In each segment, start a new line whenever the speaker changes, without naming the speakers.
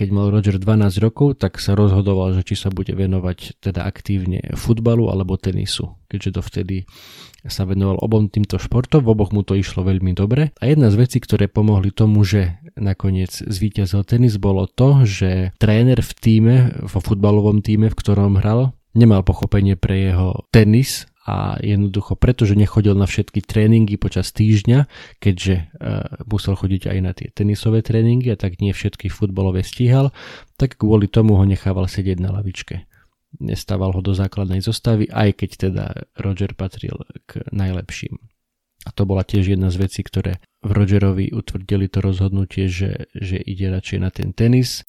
keď mal Roger 12 rokov, tak sa rozhodoval, že či sa bude venovať teda aktívne futbalu alebo tenisu, keďže dovtedy sa venoval obom týmto športom, v oboch mu to išlo veľmi dobre. A jedna z vecí, ktoré pomohli tomu, že nakoniec zvíťazil tenis, bolo to, že tréner v týme, vo futbalovom týme, v ktorom hral, nemal pochopenie pre jeho tenis a jednoducho pretože nechodil na všetky tréningy počas týždňa, keďže uh, musel chodiť aj na tie tenisové tréningy a tak nie všetky futbalové stíhal, tak kvôli tomu ho nechával sedieť na lavičke. Nestával ho do základnej zostavy, aj keď teda Roger patril k najlepším. A to bola tiež jedna z vecí, ktoré v Rogerovi utvrdili to rozhodnutie, že, že ide radšej na ten tenis.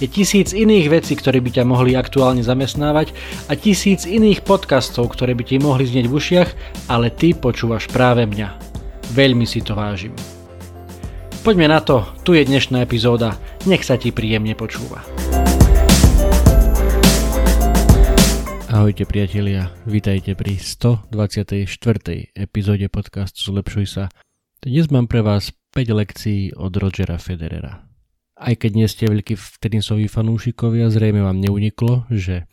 Je tisíc iných vecí, ktoré by ťa mohli aktuálne zamestnávať a tisíc iných podcastov, ktoré by ti mohli znieť v ušiach, ale ty počúvaš práve mňa. Veľmi si to vážim. Poďme na to, tu je dnešná epizóda, nech sa ti príjemne počúva. Ahojte priatelia, vítajte pri 124. epizóde podcastu Zlepšuj sa. Dnes mám pre vás 5 lekcií od Rogera Federera. Aj keď nie ste veľkí tenisoví fanúšikovia, zrejme vám neuniklo, že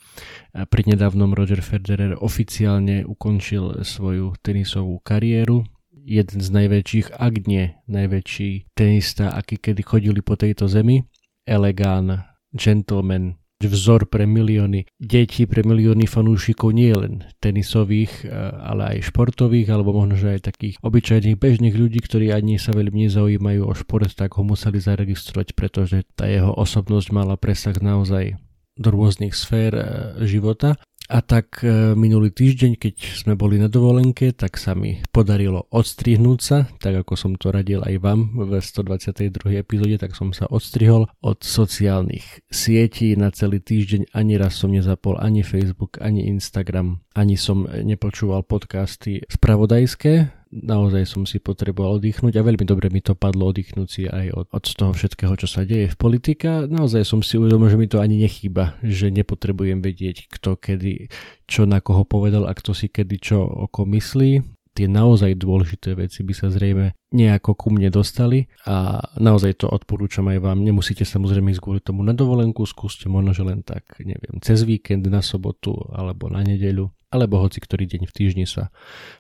prednedávnom Roger Federer oficiálne ukončil svoju tenisovú kariéru. Jeden z najväčších, ak nie najväčší tenista, aký kedy chodili po tejto zemi. Elegán, gentleman, vzor pre milióny detí, pre milióny fanúšikov nie len tenisových, ale aj športových, alebo možno, že aj takých obyčajných bežných ľudí, ktorí ani sa veľmi nezaujímajú o šport, tak ho museli zaregistrovať, pretože tá jeho osobnosť mala presah naozaj do rôznych sfér e, života a tak e, minulý týždeň, keď sme boli na dovolenke, tak sa mi podarilo odstrihnúť sa, tak ako som to radil aj vám v 122. epizóde, tak som sa odstrihol od sociálnych sietí na celý týždeň. Ani raz som nezapol ani Facebook, ani Instagram, ani som nepočúval podcasty spravodajské, naozaj som si potreboval oddychnúť a veľmi dobre mi to padlo oddychnúť si aj od, od toho všetkého, čo sa deje v politika. Naozaj som si uvedomil, že mi to ani nechýba, že nepotrebujem vedieť, kto kedy čo na koho povedal a kto si kedy čo oko myslí tie naozaj dôležité veci by sa zrejme nejako ku mne dostali a naozaj to odporúčam aj vám. Nemusíte samozrejme ísť kvôli tomu na dovolenku, skúste možno, že len tak, neviem, cez víkend, na sobotu alebo na nedeľu alebo hoci ktorý deň v týždni sa,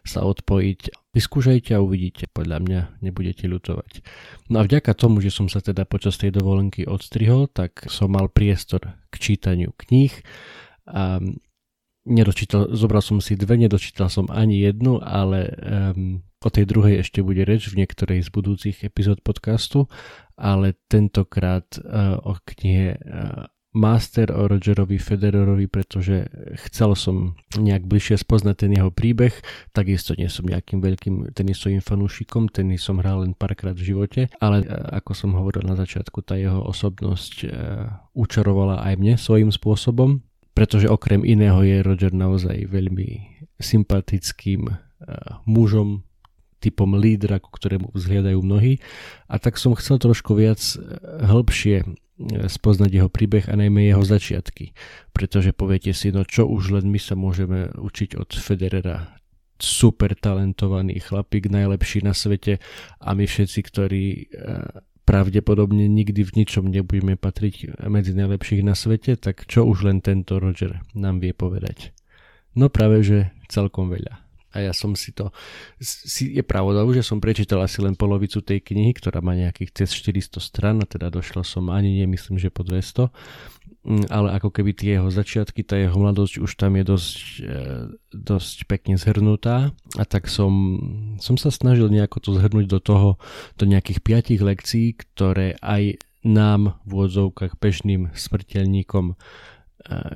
sa odpojiť. Vyskúšajte a uvidíte, podľa mňa nebudete ľutovať. No a vďaka tomu, že som sa teda počas tej dovolenky odstrihol, tak som mal priestor k čítaniu kníh a nedočítal, zobral som si dve, nedočítal som ani jednu, ale um, o tej druhej ešte bude reč v niektorej z budúcich epizód podcastu, ale tentokrát uh, o knihe uh, Master o Rogerovi Federerovi, pretože chcel som nejak bližšie spoznať ten jeho príbeh, takisto nie som nejakým veľkým tenisovým fanúšikom, tenis som hral len párkrát v živote, ale e, ako som hovoril na začiatku, tá jeho osobnosť uh, učarovala aj mne svojím spôsobom, pretože okrem iného je Roger naozaj veľmi sympatickým uh, mužom, typom lídra, ku ktorému vzhliadajú mnohí. A tak som chcel trošku viac hĺbšie spoznať jeho príbeh a najmä jeho začiatky. Pretože poviete si, no čo už len my sa môžeme učiť od Federera. Super talentovaný chlapík, najlepší na svete a my všetci, ktorí e, pravdepodobne nikdy v ničom nebudeme patriť medzi najlepších na svete, tak čo už len tento Roger nám vie povedať. No práve, že celkom veľa a ja som si to, si, je pravda, že som prečítal asi len polovicu tej knihy, ktorá má nejakých cez 400 stran a teda došlo som ani nemyslím, že po 200, mm, ale ako keby tie jeho začiatky, tá jeho mladosť už tam je dosť, e, dosť pekne zhrnutá. A tak som, som sa snažil nejako to zhrnúť do toho, do nejakých piatich lekcií, ktoré aj nám v odzovkách bežným smrteľníkom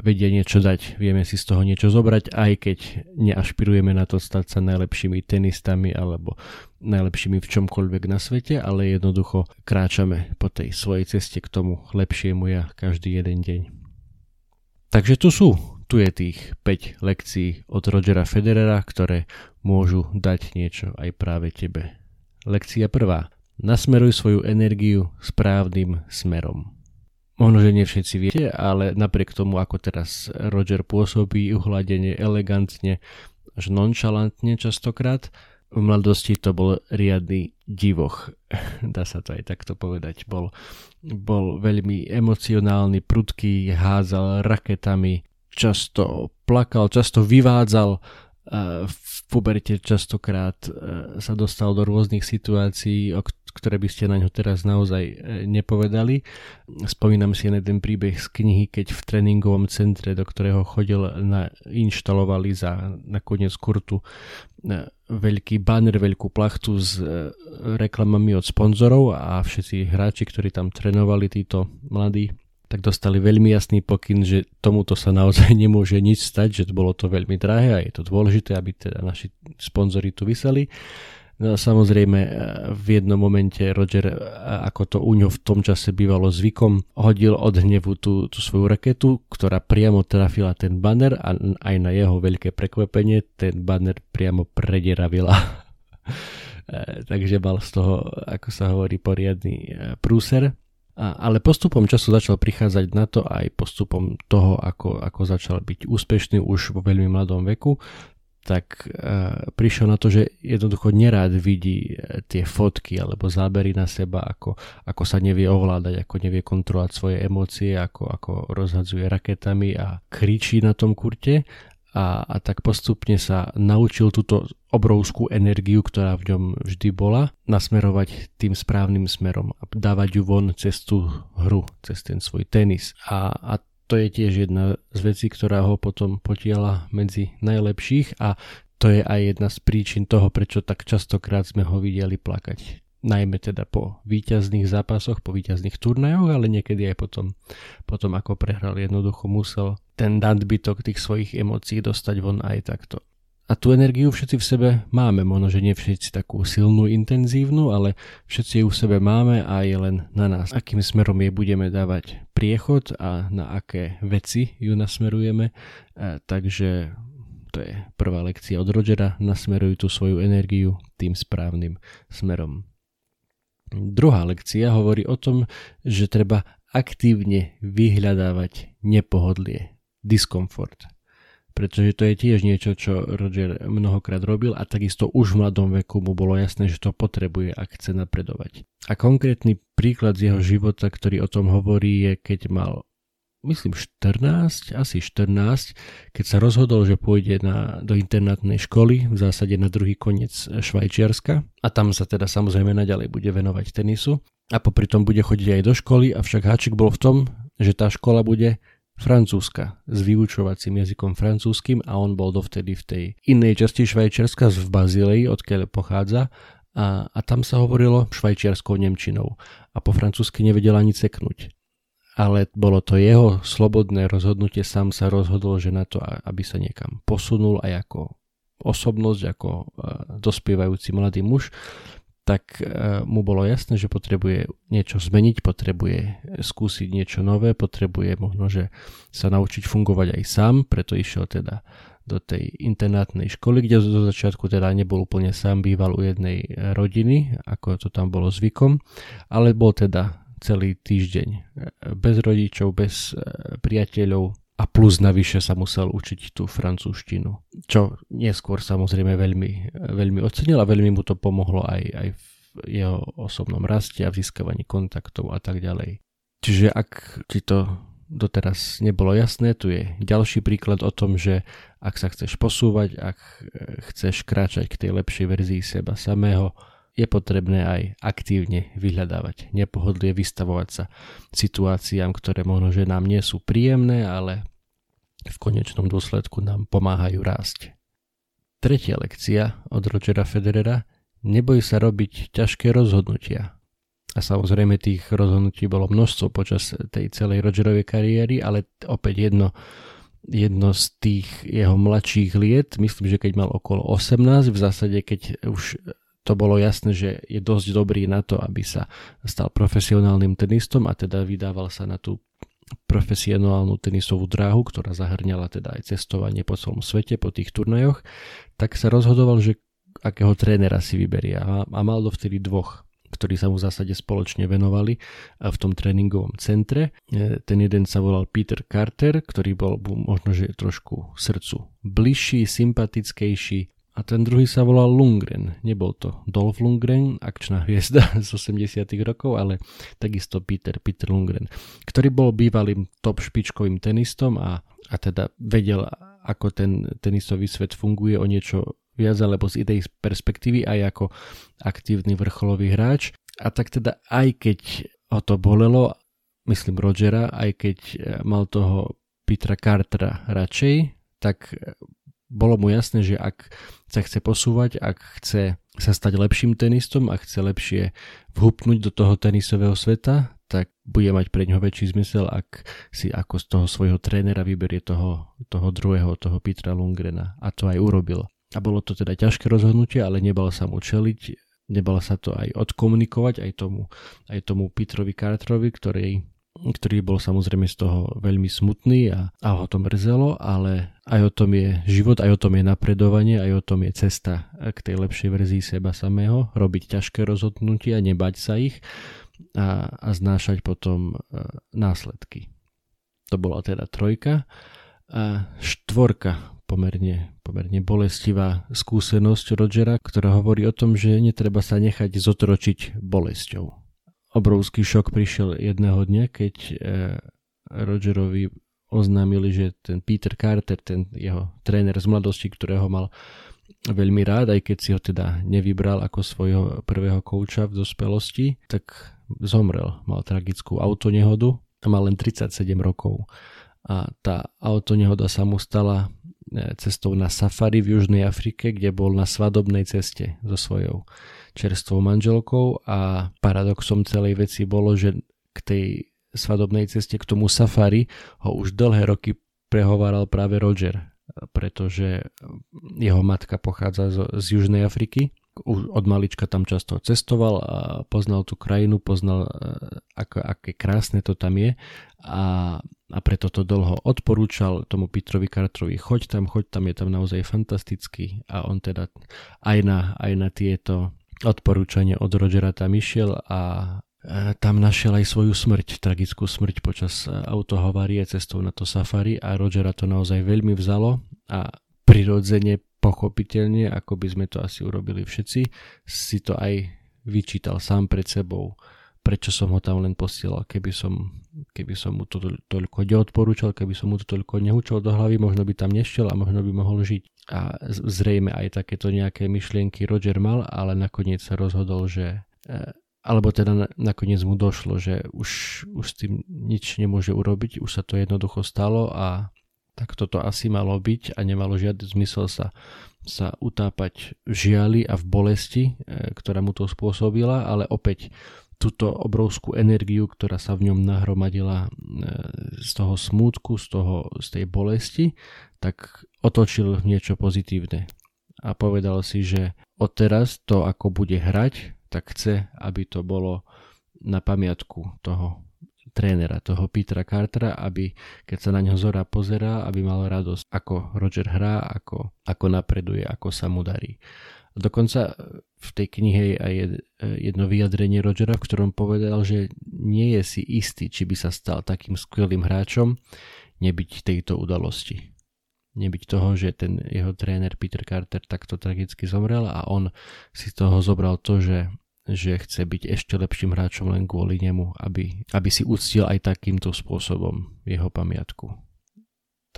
vedia niečo dať, vieme si z toho niečo zobrať, aj keď neašpirujeme na to stať sa najlepšími tenistami alebo najlepšími v čomkoľvek na svete, ale jednoducho kráčame po tej svojej ceste k tomu lepšiemu ja každý jeden deň. Takže tu sú, tu je tých 5 lekcií od Rogera Federera, ktoré môžu dať niečo aj práve tebe. Lekcia prvá. Nasmeruj svoju energiu správnym smerom. Možno, že nie všetci viete, ale napriek tomu, ako teraz Roger pôsobí uhladenie, elegantne, až nonchalantne častokrát, v mladosti to bol riadny divoch, dá sa to aj takto povedať. Bol, bol veľmi emocionálny, prudký, házal raketami, často plakal, často vyvádzal v puberte častokrát sa dostal do rôznych situácií, o ktoré by ste na ňo teraz naozaj e, nepovedali. Spomínam si na ten príbeh z knihy, keď v tréningovom centre, do ktorého chodil, na, inštalovali za nakoniec kurtu e, veľký banner, veľkú plachtu s e, reklamami od sponzorov a všetci hráči, ktorí tam trénovali, títo mladí, tak dostali veľmi jasný pokyn, že tomuto sa naozaj nemôže nič stať, že bolo to veľmi drahé a je to dôležité, aby teda naši sponzori tu vyseli No samozrejme e, v jednom momente Roger, e, ako to u ňo v tom čase bývalo zvykom, hodil od hnevu tú, tú svoju raketu, ktorá priamo trafila ten banner a aj na jeho veľké prekvapenie ten banner priamo predieravila. E, takže mal z toho, ako sa hovorí, poriadny prúser. Ale postupom času začal prichádzať na to aj postupom toho, ako, ako začal byť úspešný už vo veľmi mladom veku, tak uh, prišiel na to, že jednoducho nerád vidí e, tie fotky alebo zábery na seba, ako, ako sa nevie ovládať, ako nevie kontrolovať svoje emócie, ako, ako rozhadzuje raketami a kričí na tom kurte a, a tak postupne sa naučil túto obrovskú energiu, ktorá v ňom vždy bola, nasmerovať tým správnym smerom a dávať ju von cez tú hru, cez ten svoj tenis. A, a to je tiež jedna z vecí, ktorá ho potom potiela medzi najlepších a to je aj jedna z príčin toho, prečo tak častokrát sme ho videli plakať. Najmä teda po víťazných zápasoch, po víťazných turnajoch, ale niekedy aj potom, potom ako prehral jednoducho musel ten nadbytok tých svojich emócií dostať von aj takto. A tú energiu všetci v sebe máme, možno, že nie všetci takú silnú, intenzívnu, ale všetci ju v sebe máme a je len na nás, akým smerom jej budeme dávať priechod a na aké veci ju nasmerujeme. A takže to je prvá lekcia od Rogera, nasmeruj tú svoju energiu tým správnym smerom. Druhá lekcia hovorí o tom, že treba aktívne vyhľadávať nepohodlie, diskomfort pretože to je tiež niečo, čo Roger mnohokrát robil a takisto už v mladom veku mu bolo jasné, že to potrebuje, ak chce napredovať. A konkrétny príklad z jeho života, ktorý o tom hovorí, je keď mal myslím 14, asi 14, keď sa rozhodol, že pôjde na, do internátnej školy, v zásade na druhý koniec Švajčiarska a tam sa teda samozrejme naďalej bude venovať tenisu a popri tom bude chodiť aj do školy, avšak háčik bol v tom, že tá škola bude Francúzska s vyučovacím jazykom francúzským a on bol dovtedy v tej inej časti Švajčiarska v Bazílei, odkiaľ pochádza a, a tam sa hovorilo švajčiarskou nemčinou a po francúzsky nevedel ani ceknúť. Ale bolo to jeho slobodné rozhodnutie, sám sa rozhodol, že na to, aby sa niekam posunul aj ako osobnosť, ako dospievajúci mladý muž, tak e, mu bolo jasné, že potrebuje niečo zmeniť, potrebuje skúsiť niečo nové, potrebuje možno, že sa naučiť fungovať aj sám, preto išiel teda do tej internátnej školy, kde zo začiatku teda nebol úplne sám, býval u jednej rodiny, ako to tam bolo zvykom, ale bol teda celý týždeň e, bez rodičov, bez e, priateľov, a plus navyše sa musel učiť tú francúzštinu, čo neskôr samozrejme veľmi, veľmi ocenil a veľmi mu to pomohlo aj, aj v jeho osobnom raste a v získavaní kontaktov a tak ďalej. Čiže ak ti to doteraz nebolo jasné, tu je ďalší príklad o tom, že ak sa chceš posúvať, ak chceš kráčať k tej lepšej verzii seba samého, je potrebné aj aktívne vyhľadávať nepohodlie, vystavovať sa situáciám, ktoré možno, že nám nie sú príjemné, ale v konečnom dôsledku nám pomáhajú rásť. Tretia lekcia od Rogera Federera Neboj sa robiť ťažké rozhodnutia. A samozrejme tých rozhodnutí bolo množstvo počas tej celej Rogerovej kariéry, ale opäť jedno, jedno z tých jeho mladších liet, myslím, že keď mal okolo 18, v zásade keď už to bolo jasné, že je dosť dobrý na to, aby sa stal profesionálnym tenistom a teda vydával sa na tú profesionálnu tenisovú dráhu, ktorá zahrňala teda aj cestovanie po celom svete, po tých turnajoch, tak sa rozhodoval, že akého trénera si vyberie a, mal dovtedy dvoch ktorí sa mu v zásade spoločne venovali v tom tréningovom centre. E, ten jeden sa volal Peter Carter, ktorý bol možno, že trošku srdcu bližší, sympatickejší, a ten druhý sa volal Lundgren. Nebol to Dolph Lundgren, akčná hviezda z 80 rokov, ale takisto Peter, Peter Lundgren, ktorý bol bývalým top špičkovým tenistom a, a teda vedel, ako ten tenisový svet funguje o niečo viac alebo z idej perspektívy aj ako aktívny vrcholový hráč. A tak teda aj keď ho to bolelo, myslím Rogera, aj keď e, mal toho Petra Cartera radšej, tak bolo mu jasné, že ak sa chce posúvať, ak chce sa stať lepším tenistom a chce lepšie vhupnúť do toho tenisového sveta, tak bude mať pre ňoho väčší zmysel, ak si ako z toho svojho trénera vyberie toho, toho druhého, toho Petra Lungrena. A to aj urobil. A bolo to teda ťažké rozhodnutie, ale nebal sa mu čeliť, nebal sa to aj odkomunikovať aj tomu, aj tomu Petrovi Carterovi, ktorý, ktorý bol samozrejme z toho veľmi smutný a, a ho to mrzelo, ale aj o tom je život, aj o tom je napredovanie, aj o tom je cesta k tej lepšej verzii seba samého, robiť ťažké rozhodnutia, nebať sa ich a, a znášať potom e, následky. To bola teda trojka. A štvorka pomerne, pomerne bolestivá skúsenosť Rogera, ktorá hovorí o tom, že netreba sa nechať zotročiť bolesťou. Obrovský šok prišiel jedného dňa, keď e, Rogerovi oznámili, že ten Peter Carter, ten jeho tréner z mladosti, ktorého mal veľmi rád, aj keď si ho teda nevybral ako svojho prvého kouča v dospelosti, tak zomrel. Mal tragickú autonehodu a mal len 37 rokov. A tá autonehoda sa mu stala E, cestou na safari v Južnej Afrike, kde bol na svadobnej ceste so svojou čerstvou manželkou a paradoxom celej veci bolo, že k tej svadobnej ceste, k tomu safari ho už dlhé roky prehováral práve Roger, pretože jeho matka pochádza z, z Južnej Afriky. Od malička tam často cestoval a poznal tú krajinu, poznal, e, ako, aké krásne to tam je a, a preto to dlho odporúčal tomu Petrovi Carterovi, choď tam, choď tam, je tam naozaj fantastický a on teda aj na, aj na tieto odporúčania od Rogera tam išiel a e, tam našiel aj svoju smrť, tragickú smrť počas autohovarie cestou na to safari a Rogera to naozaj veľmi vzalo a prirodzene pochopiteľne, ako by sme to asi urobili všetci, si to aj vyčítal sám pred sebou, prečo som ho tam len posielal, keby som, keby som mu to toľko neodporúčal, keby som mu to toľko nehúčal do hlavy, možno by tam nešiel a možno by mohol žiť. A zrejme aj takéto nejaké myšlienky Roger mal, ale nakoniec sa rozhodol, že e, alebo teda nakoniec mu došlo, že už, už s tým nič nemôže urobiť, už sa to jednoducho stalo a tak toto asi malo byť a nemalo žiadny zmysel sa, sa utápať v žiali a v bolesti, e, ktorá mu to spôsobila, ale opäť túto obrovskú energiu, ktorá sa v ňom nahromadila e, z toho smútku, z, toho, z tej bolesti, tak otočil niečo pozitívne. A povedal si, že odteraz to, ako bude hrať, tak chce, aby to bolo na pamiatku toho trénera, toho Petra Cartera, aby keď sa na ňo Zora pozerá, aby mal radosť, ako Roger hrá, ako, ako napreduje, ako sa mu darí. Dokonca v tej knihe je aj jedno vyjadrenie Rogera, v ktorom povedal, že nie je si istý, či by sa stal takým skvelým hráčom, nebyť tejto udalosti. Nebyť toho, že ten jeho tréner Peter Carter takto tragicky zomrel a on si z toho zobral to, že že chce byť ešte lepším hráčom len kvôli nemu, aby, aby si uctil aj takýmto spôsobom jeho pamiatku.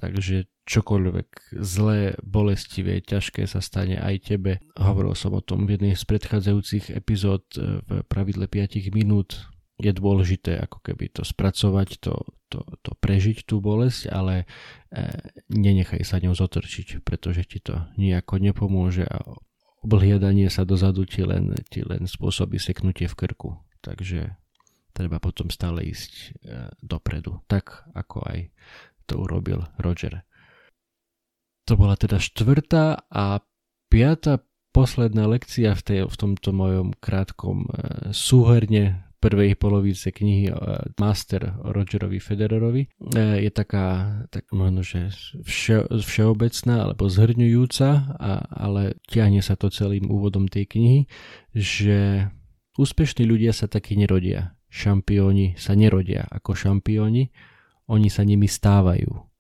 Takže čokoľvek zlé, bolestivé, ťažké sa stane aj tebe. Hovoril som o tom v jednej z predchádzajúcich epizód e, v pravidle 5 minút. Je dôležité ako keby to spracovať, to, to, to prežiť tú bolesť, ale e, nenechaj sa ňou zotrčiť, pretože ti to nejako nepomôže a oblhiadanie sa dozadu ti len, ti len spôsobí seknutie v krku. takže treba potom stále ísť e, dopredu, tak ako aj to urobil Roger. To bola teda štvrtá a piata posledná lekcia v, tej, v tomto mojom krátkom e, súherne prvej polovice knihy e, Master Rogerovi Federerovi. Je taká, tak možno, že vše, všeobecná alebo zhrňujúca, a, ale ťahne sa to celým úvodom tej knihy, že úspešní ľudia sa takí nerodia. Šampióni sa nerodia ako šampióni, oni sa nimi stávajú.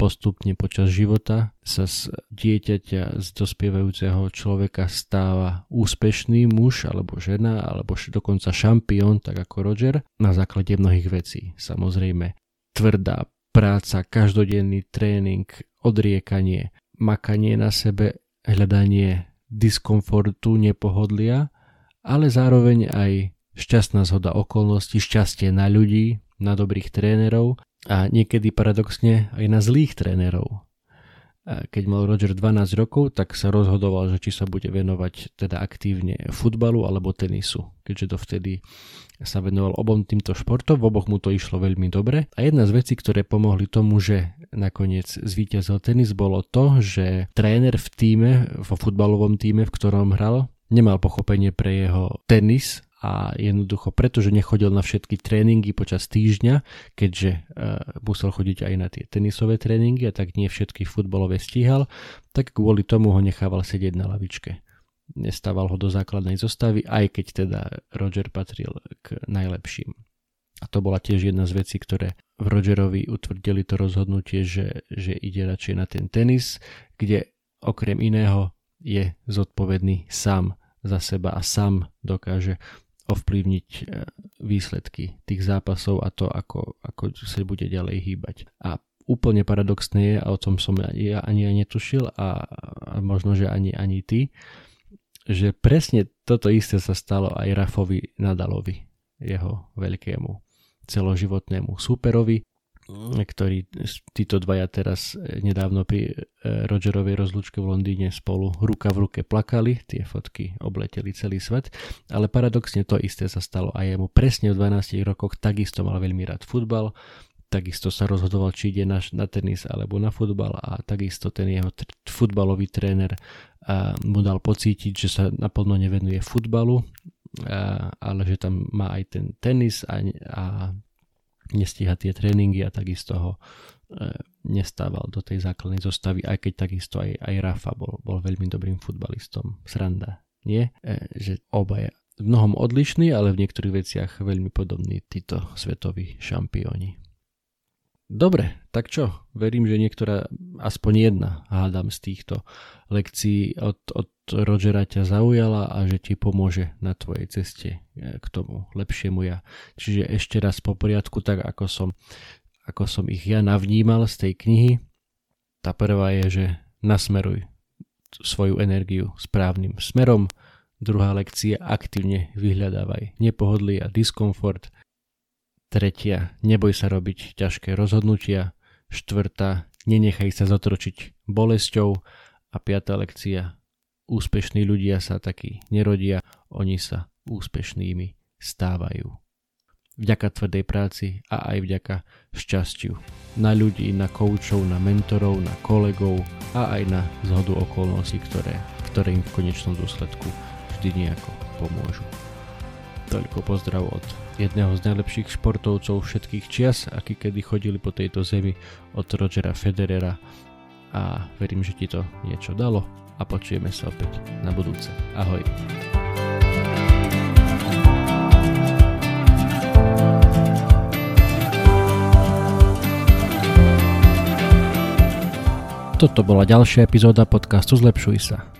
Postupne počas života sa z dieťaťa, z dospievajúceho človeka stáva úspešný muž alebo žena, alebo dokonca šampión, tak ako Roger, na základe mnohých vecí. Samozrejme, tvrdá práca, každodenný tréning, odriekanie, makanie na sebe, hľadanie diskomfortu, nepohodlia, ale zároveň aj šťastná zhoda okolností, šťastie na ľudí, na dobrých trénerov a niekedy paradoxne aj na zlých trénerov. Keď mal Roger 12 rokov, tak sa rozhodoval, že či sa bude venovať teda aktívne futbalu alebo tenisu, keďže dovtedy sa venoval obom týmto športom, v oboch mu to išlo veľmi dobre. A jedna z vecí, ktoré pomohli tomu, že nakoniec zvíťazil tenis, bolo to, že tréner v týme, vo futbalovom týme, v ktorom hral, nemal pochopenie pre jeho tenis a jednoducho pretože nechodil na všetky tréningy počas týždňa, keďže uh, musel chodiť aj na tie tenisové tréningy a tak nie všetky futbalové stíhal, tak kvôli tomu ho nechával sedieť na lavičke. Nestával ho do základnej zostavy, aj keď teda Roger patril k najlepším. A to bola tiež jedna z vecí, ktoré v Rogerovi utvrdili to rozhodnutie, že, že ide radšej na ten tenis, kde okrem iného je zodpovedný sám za seba a sám dokáže ovplyvniť e, výsledky tých zápasov a to, ako, ako sa bude ďalej hýbať. A úplne paradoxné je, a o tom som ja ani netušil a, a možno, že ani, ani ty, že presne toto isté sa stalo aj Rafovi Nadalovi, jeho veľkému celoživotnému súperovi, ktorí títo dvaja teraz e, nedávno pri e, Rogerovej rozlučke v Londýne spolu ruka v ruke plakali, tie fotky obleteli celý svet, ale paradoxne to isté sa stalo aj jemu. Presne v 12 rokoch takisto mal veľmi rád futbal, takisto sa rozhodoval, či ide na, na tenis alebo na futbal a takisto ten jeho t- futbalový tréner a, mu dal pocítiť, že sa naplno nevenuje futbalu, a, ale že tam má aj ten tenis a, a nestíha tie tréningy a takisto ho e, nestával do tej základnej zostavy, aj keď takisto aj, aj Rafa bol, bol veľmi dobrým futbalistom. Sranda, nie? E, že obaja v mnohom odlišní, ale v niektorých veciach veľmi podobní títo svetoví šampióni. Dobre, tak čo? Verím, že niektorá, aspoň jedna, hádam z týchto lekcií od, od Rogera ťa zaujala a že ti pomôže na tvojej ceste e, k tomu lepšiemu ja. Čiže ešte raz po poriadku, tak ako som, ako som ich ja navnímal z tej knihy. Tá prvá je, že nasmeruj svoju energiu správnym smerom. Druhá lekcia, aktívne vyhľadávaj nepohodlie a diskomfort – Tretia, neboj sa robiť ťažké rozhodnutia. Štvrtá, nenechaj sa zotročiť bolesťou. A piatá lekcia, úspešní ľudia sa takí nerodia, oni sa úspešnými stávajú. Vďaka tvrdej práci a aj vďaka šťastiu. Na ľudí, na koučov, na mentorov, na kolegov a aj na zhodu okolností, ktoré, ktoré im v konečnom dôsledku vždy nejako pomôžu. Toľko pozdrav od jedného z najlepších športovcov všetkých čias, aký kedy chodili po tejto zemi od Rogera Federera a verím, že ti to niečo dalo a počujeme sa opäť na budúce. Ahoj. Toto bola ďalšia epizóda podcastu Zlepšuj sa.